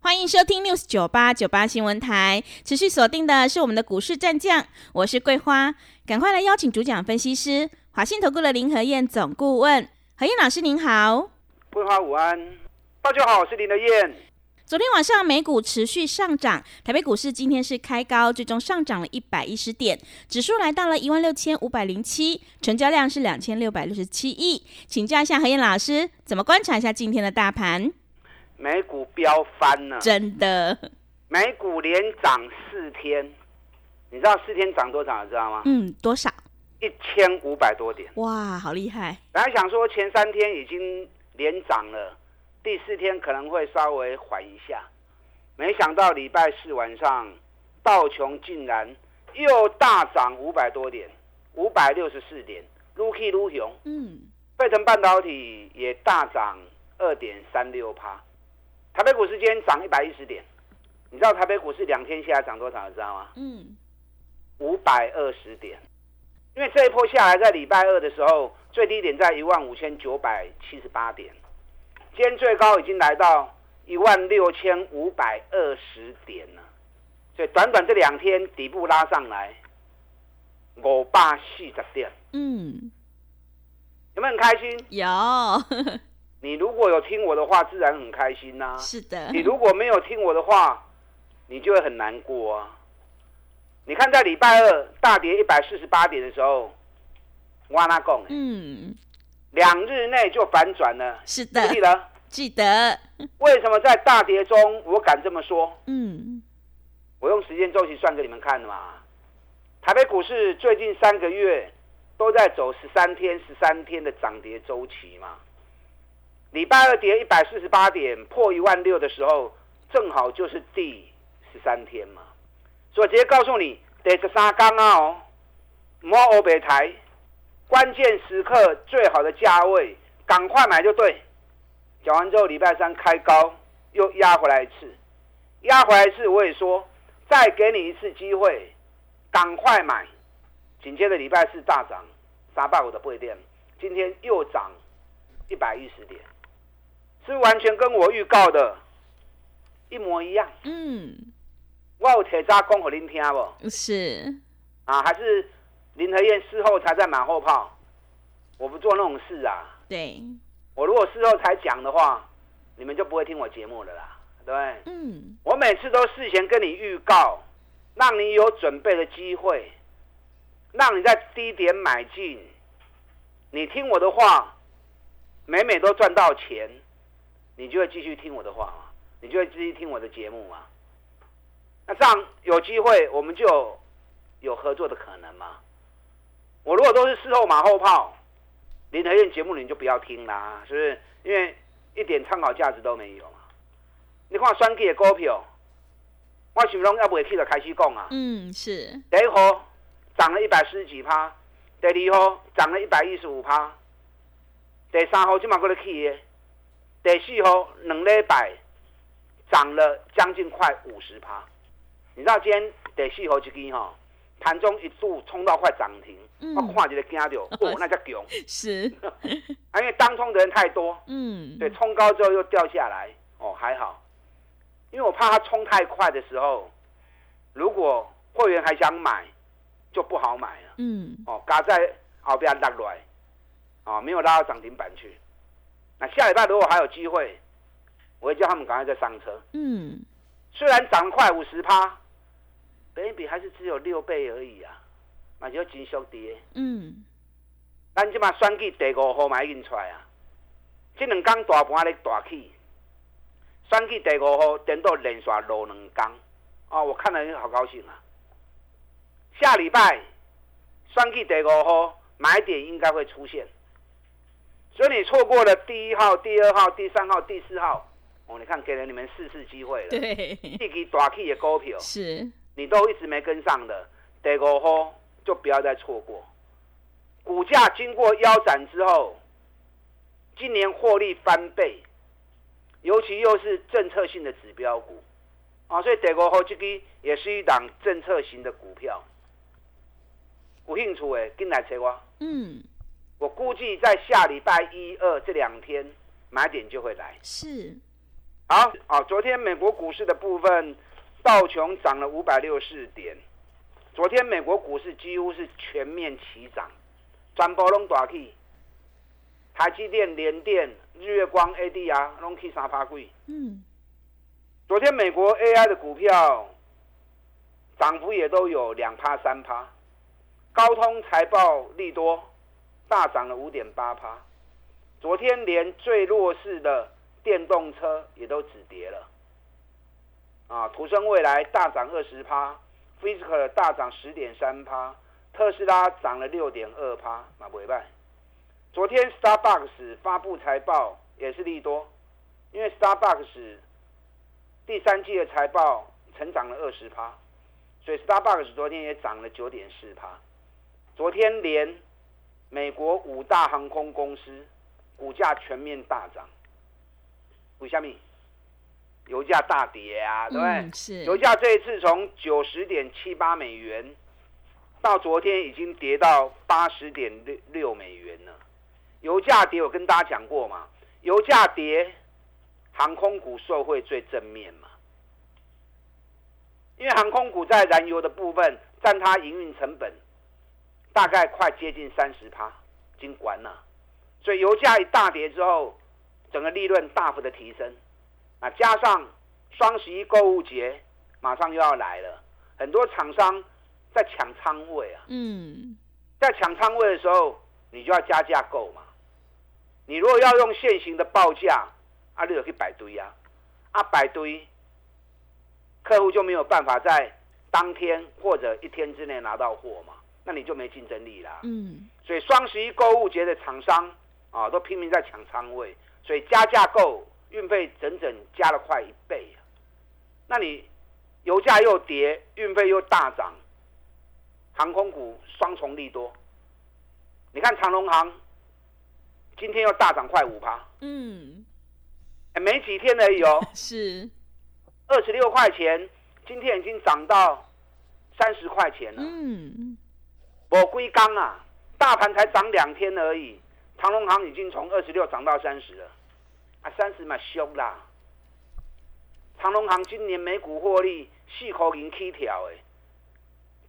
欢迎收听 News 九八九八新闻台，持续锁定的是我们的股市战将，我是桂花，赶快来邀请主讲分析师华信投顾的林和燕总顾问，何燕老师您好，桂花午安，大家好，我是林和燕。昨天晚上美股持续上涨，台北股市今天是开高，最终上涨了一百一十点，指数来到了一万六千五百零七，成交量是两千六百六十七亿，请教一下何燕老师，怎么观察一下今天的大盘？美股飙翻了，真的。美股连涨四天，你知道四天涨多少？知道吗？嗯，多少？一千五百多点。哇，好厉害！本来想说前三天已经连涨了，第四天可能会稍微缓一下，没想到礼拜四晚上道琼竟然又大涨五百多点，五百六十四点，撸 K 撸熊。嗯，费城半导体也大涨二点三六趴。台北股市今天涨一百一十点，你知道台北股市两天下来涨多少？你知道吗？嗯，五百二十点。因为这一波下来，在礼拜二的时候，最低点在一万五千九百七十八点，今天最高已经来到一万六千五百二十点了。所以短短这两天底部拉上来，五百四十点。嗯，有没有很开心？有。你如果有听我的话，自然很开心呐。是的。你如果没有听我的话，你就会很难过啊。你看，在礼拜二大跌一百四十八点的时候，我那贡，嗯，两日内就反转了。是的。记得？记得。为什么在大跌中我敢这么说？嗯。我用时间周期算给你们看的嘛。台北股市最近三个月都在走十三天、十三天的涨跌周期嘛。礼拜二跌一百四十八点，破一万六的时候，正好就是第十三天嘛。所以直接告诉你，第十三天啊哦，摸欧北台，关键时刻最好的价位，赶快买就对。讲完之后，礼拜三开高又压回来一次，压回来一次我也说，再给你一次机会，赶快买。紧接着礼拜四大涨，三百五的不电，今天又涨一百一十点。是完全跟我预告的一模一样。嗯，我有铁渣讲给您听不？是啊，还是林和燕事后才在马后炮？我不做那种事啊。对，我如果事后才讲的话，你们就不会听我节目了啦，对？嗯，我每次都事前跟你预告，让你有准备的机会，让你在低点买进。你听我的话，每每都赚到钱。你就会继续听我的话嘛，你就会继续听我的节目嘛。那这样有机会，我们就有合作的可能嘛。我如果都是事后马后炮，林和燕节目你就不要听啦，是不是？因为一点参考价值都没有嘛。你看双 K 的股票，我想拢要不会去的开始讲啊。嗯，是。第一号涨了一百四十几趴，第二号涨了一百一十五趴，第三号就马过来去的。第四号两礼拜涨了将近快五十趴，你知道今天第四号这支哈盘中一度冲到快涨停，我看就个惊到，哦，那叫囧。是，因为当冲的人太多，嗯，对，冲高之后又掉下来，哦，还好，因为我怕它冲太快的时候，如果会员还想买，就不好买了，嗯，哦，嘎在后边落来，哦，没有拉到涨停板去。那下礼拜如果还有机会，我会叫他们赶快再上车。嗯，虽然涨快五十趴，本比还是只有六倍而已啊，那就真缩跌。嗯，咱即马选举第五号嘛已经出来啊，这两天大盘咧大起，选举第五号等到连续落两天，哦，我看了好高兴啊。下礼拜选举第五号买点应该会出现。所以你错过了第一号、第二号、第三号、第四号，哦，你看给了你们四次机会了。对，一支大 K 的股票是，你都一直没跟上的，第五号就不要再错过。股价经过腰斩之后，今年获利翻倍，尤其又是政策性的指标股啊，所以德国后这个也是一档政策型的股票。有兴趣的，进来找我。嗯，我估计在下礼拜一二这两天买点就会来。是。好，好，昨天美国股市的部分，道琼涨了五百六十四点。昨天美国股市几乎是全面齐涨。全部拢大起，台积电、联电、日月光、ADR 拢起三趴贵。嗯，昨天美国 AI 的股票涨幅也都有两趴、三趴。高通财报利多，大涨了五点八趴。昨天连最弱势的电动车也都止跌了。啊，图生未来大涨二十趴 f i s i c a l 大涨十点三趴。特斯拉涨了六点二趴，马不败。昨天 Starbucks 发布财报也是利多，因为 Starbucks 第三季的财报成长了二十趴，所以 Starbucks 昨天也涨了九点四趴。昨天连美国五大航空公司股价全面大涨，为什么？油价大跌啊，对不对？是。油价这一次从九十点七八美元。到昨天已经跌到八十点六六美元了，油价跌我跟大家讲过嘛，油价跌，航空股受惠最正面嘛，因为航空股在燃油的部分占它营运成本大概快接近三十趴，已经关了，所以油价一大跌之后，整个利润大幅的提升，啊，加上双十一购物节马上又要来了，很多厂商。在抢仓位啊！嗯，在抢仓位的时候，你就要加价购嘛。你如果要用现行的报价，啊，你就去摆堆啊，啊，摆堆，客户就没有办法在当天或者一天之内拿到货嘛，那你就没竞争力啦。嗯，所以双十一购物节的厂商啊，都拼命在抢仓位，所以加价购，运费整整加了快一倍啊。那你油价又跌，运费又大涨。航空股双重利多，你看长龙航今天又大涨快五趴，嗯，没几天而已哦，是二十六块钱，今天已经涨到三十块钱了，嗯，我归刚啊，大盘才涨两天而已，长隆行已经从二十六涨到三十了，啊，三十嘛凶啦，长隆行今年每股获利四块零七条诶。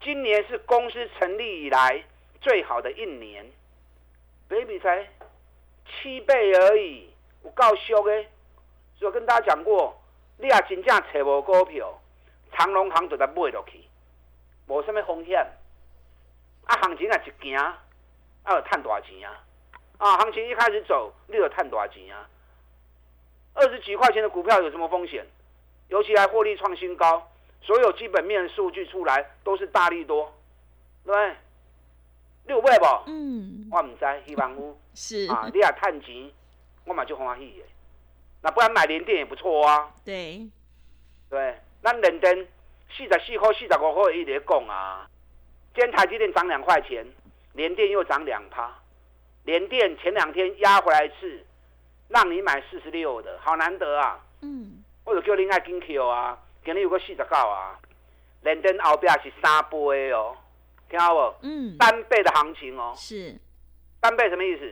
今年是公司成立以来最好的一年，baby 才七倍而已，我告诉的。所以跟大家讲过，你啊真正找无股票，长隆行就得买落去，无什么风险。啊，行情啊一行，啊有赚大钱啊！啊，行情一开始走，你有赚大钱啊！二十几块钱的股票有什么风险？尤其还获利创新高。所有基本面数据出来都是大力多，对不对？六倍不？嗯，我唔知，希望有 是啊，你也探钱，我嘛就欢喜的。那不然买联电也不错啊。对，对，咱联电四十四块、四十五块一直讲啊。今天台积电涨两块钱，联电又涨两趴。联电前两天压回来一次，让你买四十六的，好难得啊。嗯，或者叫你爱金 Q 啊。今日有个四十九啊，连登后边是三倍哦，听好不？嗯，三倍的行情哦。是，三倍什么意思？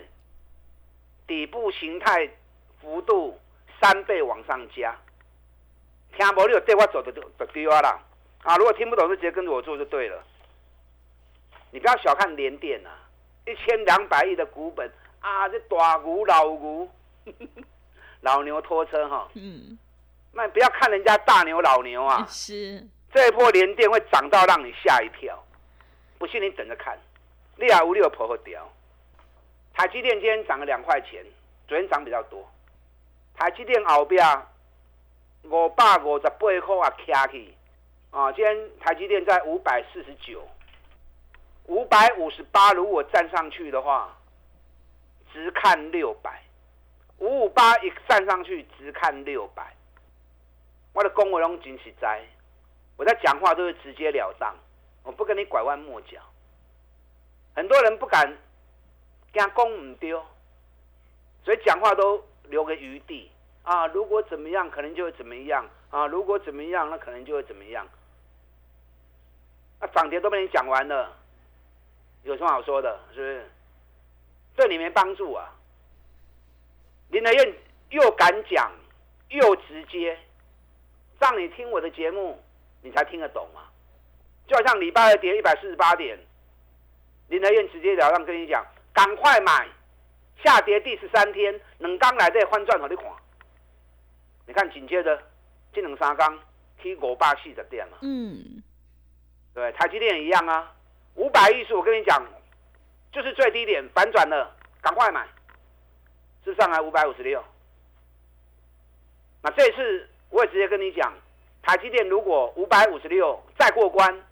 底部形态幅度三倍往上加。听不？你有对我走的就就对啊啦。啊，如果听不懂就直接跟着我做就对了。你不要小看联电啊，一千两百亿的股本啊，这大牛老牛，老牛拖车哈。嗯。那不要看人家大牛老牛啊，是这一波连电会涨到让你吓一跳，不信你等着看，你啊五六破和掉。台积电今天涨了两块钱，昨天涨比较多。台积电后边五百五十八块啊，卡起啊，今天台积电在五百四十九，五百五十八如果站上去的话，直看六百，五五八一站上去直看六百。我的公文拢真实在，我在讲话都是直截了当，我不跟你拐弯抹角。很多人不敢跟公唔丢，所以讲话都留个余地啊。如果怎么样，可能就会怎么样啊。如果怎么样，那可能就会怎么样。那涨跌都被你讲完了，有什么好说的？是不是？对你没帮助啊。林德燕又敢讲，又直接，让你听我的节目，你才听得懂嘛。就好像礼拜二跌一百四十八点，林德燕直截了当跟你讲，赶快买，下跌第十三天，冷刚来这翻转好你看。你看紧接着，这两三刚 T 五百四十点嘛。嗯。对，台积电一样啊，五百一十，我跟你讲，就是最低点反转了，赶快买。是上来五百五十六。那这次我也直接跟你讲，台积电如果五百五十六再过关。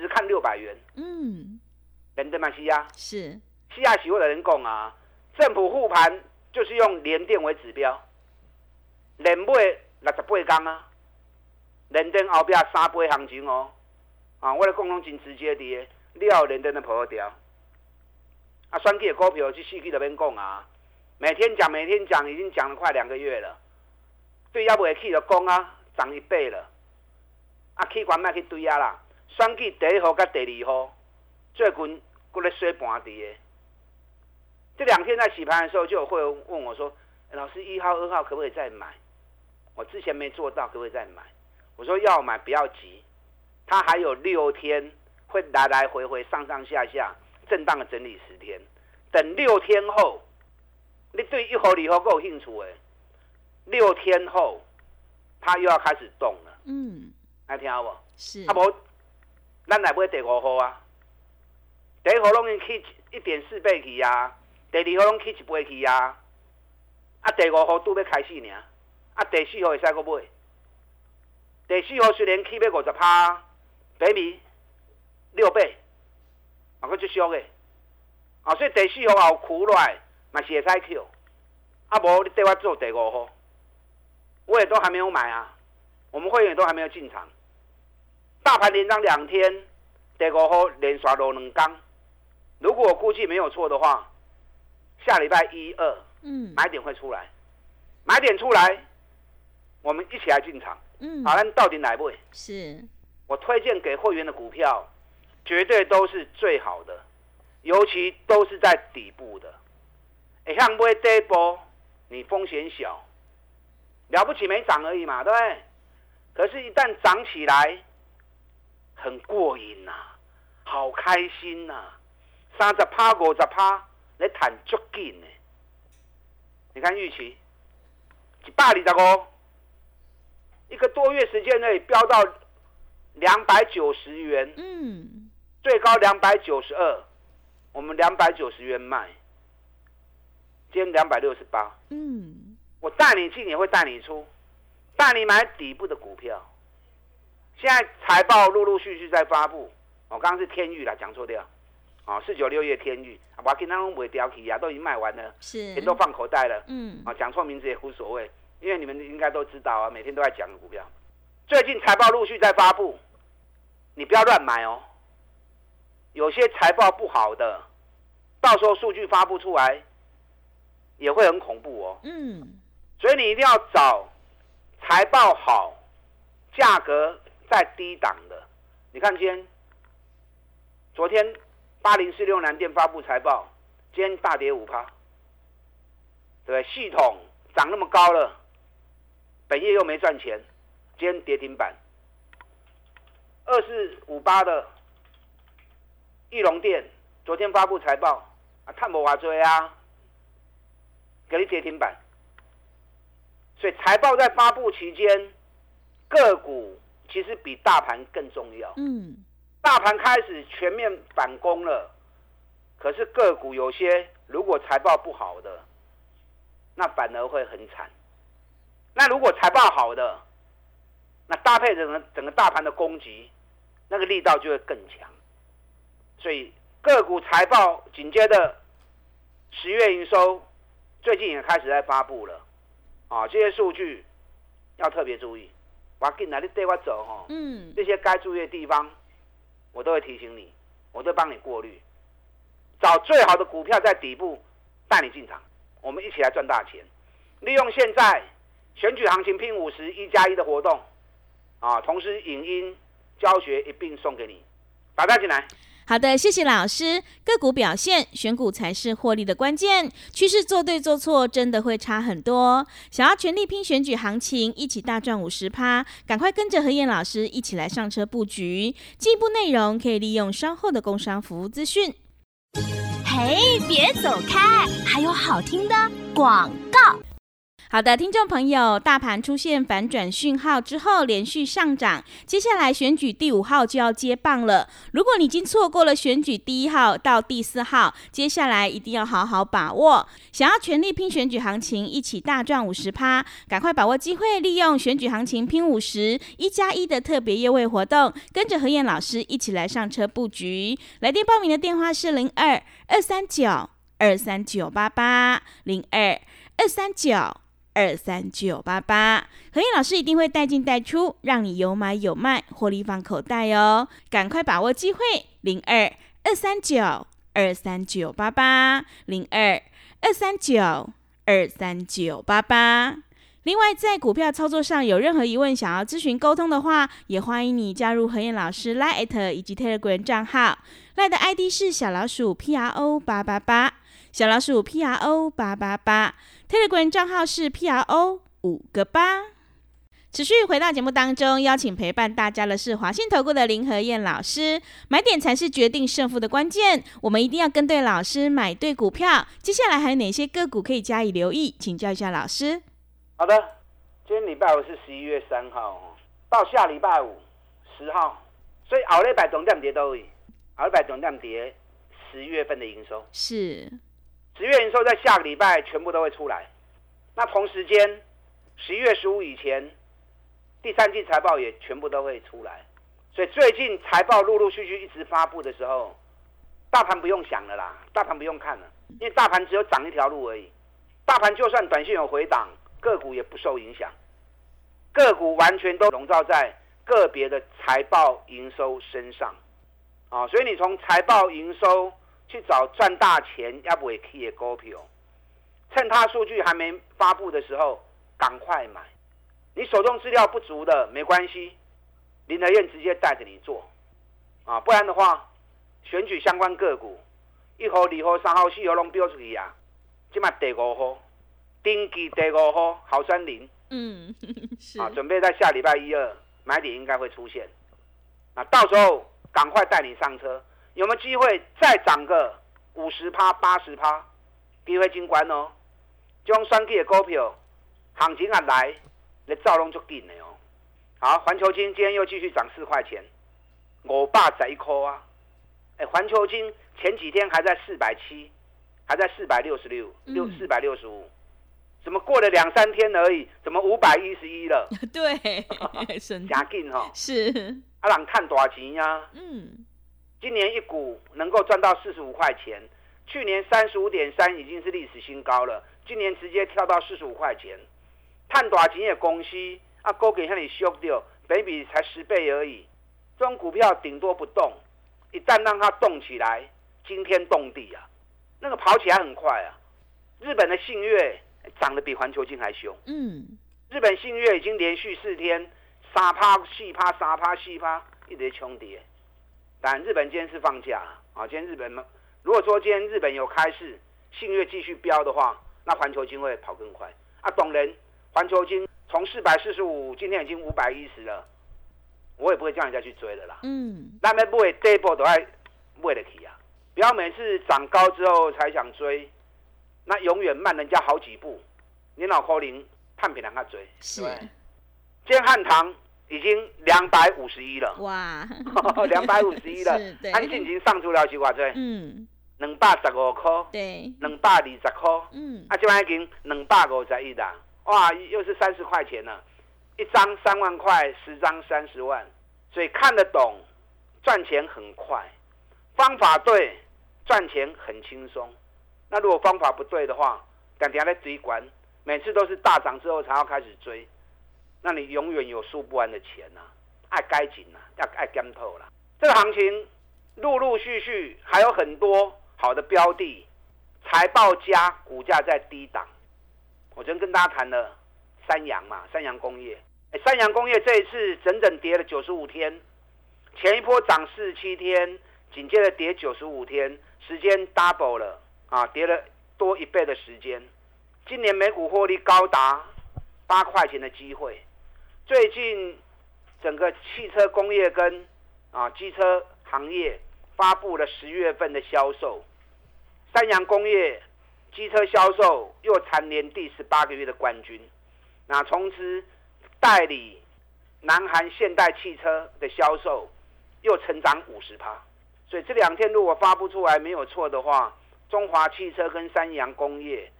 只看六百元，嗯，人的嘛西亚是西亚喜欢的人讲啊，政府护盘就是用联电为指标，连买六十八缸啊，联电后边三倍行情哦，啊，我的共同真直接的，料联电的破掉，啊，双 K 的股票去四 K 那边讲啊，每天讲每天讲，已经讲了快两个月了，对要不会去的讲啊，涨一倍了，啊，去管卖去堆啊啦。选举第一号跟第二号，最近过来洗盘的。这两天在洗盘的时候，就有会问我说：“老师，一号、二号可不可以再买？我之前没做到，可不可以再买？”我说：“要买不要急，它还有六天会来来回回、上上下下震荡的整理十天。等六天后，你对一号、二号够兴趣诶？六天后，它又要开始动了。嗯，来听好不？是。啊无。咱来买第五号啊，第一号拢已经起一点四倍去啊，第二号拢起一倍去啊，啊第五号拄要开始呢，啊第四号会使阁买，第四号虽然起要五十趴，百米六倍，啊，佫足俗的，啊，所以第四号后苦来嘛是会使啊无你带我做第五号，我也都还没有买啊，我们会员都还没有进场。大盘连涨两天，第五号连刷落两缸。如果我估计没有错的话，下礼拜一二，嗯，买点会出来，买点出来，我们一起来进场。嗯，好，那到底哪位？是我推荐给会员的股票，绝对都是最好的，尤其都是在底部的。哎，像买这波，你风险小，了不起没涨而已嘛，对不对？可是，一旦涨起来，很过瘾呐，好开心呐！三十趴、五十趴，你谈足劲呢。你看预期一百二十五，一个多月时间内飙到两百九十元，嗯，最高两百九十二，我们两百九十元卖，今天两百六十八，嗯，我带你进也会带你出，带你买底部的股票。现在财报陆陆续续在发布，我刚刚是天域啦，讲错掉，哦，四九六月天域，我跟他们尾掉起啊，都已经卖完了，是，钱都放口袋了，嗯，啊，讲错名字也无所谓，因为你们应该都知道啊，每天都在讲股票，最近财报陆续在发布，你不要乱买哦，有些财报不好的，到时候数据发布出来，也会很恐怖哦，嗯，所以你一定要找财报好，价格。在低档的，你看今天，昨天八零四六南电发布财报，今天大跌五趴，对不对？系统涨那么高了，本业又没赚钱，今天跌停板。二四五八的翼龙电昨天发布财报啊，探博华追啊，给你跌停板。所以财报在发布期间，个股。其实比大盘更重要。嗯，大盘开始全面反攻了，可是个股有些如果财报不好的，那反而会很惨。那如果财报好的，那搭配整个整个大盘的攻击，那个力道就会更强。所以个股财报紧接着十月营收，最近也开始在发布了，啊，这些数据要特别注意。我进来，你带我走哈。嗯，这些该注意的地方，我都会提醒你，我都帮你过滤。找最好的股票在底部带你进场，我们一起来赚大钱。利用现在选举行情拼五十一加一的活动啊，同时影音教学一并送给你，打单进来。好的，谢谢老师。个股表现，选股才是获利的关键。趋势做对做错，真的会差很多。想要全力拼选举行情，一起大赚五十趴，赶快跟着何燕老师一起来上车布局。进一步内容可以利用稍后的工商服务资讯。嘿，别走开，还有好听的广告。好的，听众朋友，大盘出现反转讯号之后，连续上涨。接下来选举第五号就要接棒了。如果你已经错过了选举第一号到第四号，接下来一定要好好把握。想要全力拼选举行情，一起大赚五十趴，赶快把握机会，利用选举行情拼五十一加一的特别优惠活动，跟着何燕老师一起来上车布局。来电报名的电话是零二二三九二三九八八零二二三九。二三九八八，何燕老师一定会带进带出，让你有买有卖，获利放口袋哦！赶快把握机会，零二二三九二三九八八，零二二三九二三九八八。另外，在股票操作上有任何疑问，想要咨询沟通的话，也欢迎你加入何燕老师 Line 以及 Telegram 账号，Line 的 ID 是小老鼠 P R O 八八八。小老鼠 P R O 八八八，Telegram 账号是 P R O 五个八。持续回到节目当中，邀请陪伴大家的是华信投顾的林和燕老师。买点才是决定胜负的关键，我们一定要跟对老师，买对股票。接下来还有哪些个股可以加以留意？请教一下老师。好的，今天礼拜五是十一月三号，到下礼拜五十号，所以后礼拜总量跌都会，后礼拜总量跌十月份的营收。是。十月营收在下个礼拜全部都会出来，那同时间十一月十五以前，第三季财报也全部都会出来，所以最近财报陆陆续续一直发布的时候，大盘不用想了啦，大盘不用看了，因为大盘只有涨一条路而已，大盘就算短线有回档，个股也不受影响，个股完全都笼罩在个别的财报营收身上，啊，所以你从财报营收。去找赚大钱要不会 key 的股票，趁它数据还没发布的时候赶快买。你手中资料不足的没关系，林德燕直接带着你做啊，不然的话选举相关个股一号、二号、三号、四号拢标出去啊，起码第五号，定期第五号好山林，嗯，是啊，准备在下礼拜一二买点应该会出现，那到时候赶快带你上车。有没有机会再涨个五十趴、八十趴？机会金关哦，这种双 K 的股票行情啊来，你造龙就紧的哦。好，环球金今天又继续涨四块钱，我爸在一颗啊。哎，环球金前几天还在四百七，还在四百六十六、六四百六十五，怎么过了两三天而已，怎么五百一十一了？对，加劲哈。是，阿人看多少钱呀？嗯。今年一股能够赚到四十五块钱，去年三十五点三已经是历史新高了。今年直接跳到四十五块钱，探大钱的公司啊，高给向你修掉，北比才十倍而已。这种股票顶多不动，一旦让它动起来，惊天动地啊！那个跑起来很快啊！日本的信越涨得比环球金还凶。嗯，日本信越已经连续四天三趴、四趴、三趴、四趴，一直冲跌。但日本今天是放假啊！今天日本如果说今天日本有开市，信越继续飙的话，那环球金会跑更快啊！懂人，环球金从四百四十五，今天已经五百一十了，我也不会叫人家去追的啦。嗯，那么不会这一波都爱为了起啊！不要每次涨高之后才想追，那永远慢人家好几步。你脑壳灵，判别人家追。是。今天汉唐。已经两百五十一了，哇，两百五十一了，安信已经上出了是偌多？嗯，两百十五块，对，两百二十块，嗯，啊，这边已经两百五十一啦，哇，又是三十块钱了，一张三万块，十张三十万，所以看得懂，赚钱很快，方法对，赚钱很轻松。那如果方法不对的话，等下在追管，每次都是大涨之后才要开始追。那你永远有输不完的钱呐，爱该紧呐，要爱跟透了。这个行情陆陆续续还有很多好的标的，财报佳，股价在低档。我昨天跟大家谈了三洋嘛，三洋工业。哎，三洋工业这一次整整跌了九十五天，前一波涨四十七天，紧接着跌九十五天，时间 double 了啊，跌了多一倍的时间。今年每股获利高达八块钱的机会。最近整个汽车工业跟啊机车行业发布了十月份的销售，三洋工业机车销售又蝉联第十八个月的冠军。那从此代理南韩现代汽车的销售又成长五十趴。所以这两天如果发布出来没有错的话，中华汽车跟三洋工业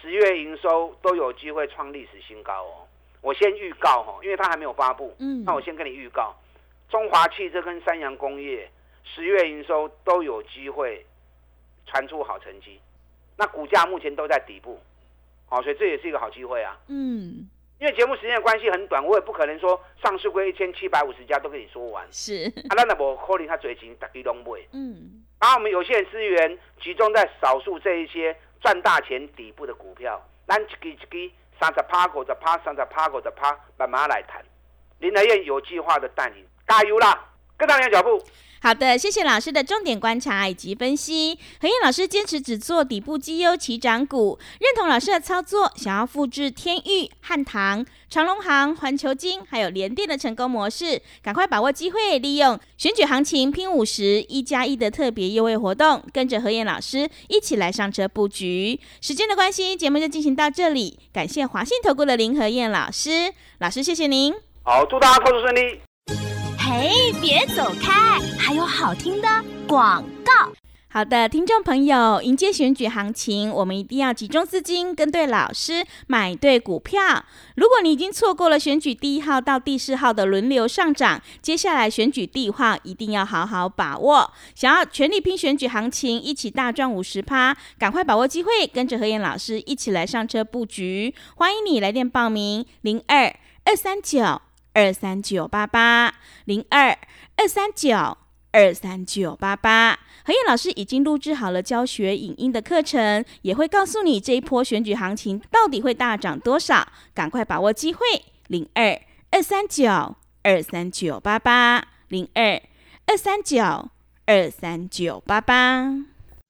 十月营收都有机会创历史新高哦。我先预告哈，因为它还没有发布。嗯，那我先跟你预告，中华汽车跟三洋工业十月营收都有机会传出好成绩。那股价目前都在底部，好，所以这也是一个好机会啊。嗯，因为节目时间的关系很短，我也不可能说上市归一千七百五十家都跟你说完。是啊，那那我可能他嘴型大家拢买。嗯，然后我们有限资源集中在少数这一些赚大钱底部的股票，咱一支一支。三十趴股的趴，三十趴股的趴，慢慢来谈。林德燕有计划的带你，加油啦！跟上你的脚步。好的，谢谢老师的重点观察以及分析。何燕老师坚持只做底部绩优起涨股，认同老师的操作，想要复制天域、汉唐、长隆行、环球金还有联电的成功模式，赶快把握机会，利用选举行情拼五十一加一的特别优惠活动，跟着何燕老师一起来上车布局。时间的关系，节目就进行到这里。感谢华信投顾的林何燕老师，老师谢谢您。好，祝大家投资顺利。嘿，别走开！还有好听的广告。好的，听众朋友，迎接选举行情，我们一定要集中资金，跟对老师，买对股票。如果你已经错过了选举第一号到第四号的轮流上涨，接下来选举第一号一定要好好把握。想要全力拼选举行情，一起大赚五十趴，赶快把握机会，跟着何燕老师一起来上车布局。欢迎你来电报名：零二二三九。二三九八八零二二三九二三九八八，何燕老师已经录制好了教学影音的课程，也会告诉你这一波选举行情到底会大涨多少，赶快把握机会。零二二三九二三九八八零二二三九二三九八八。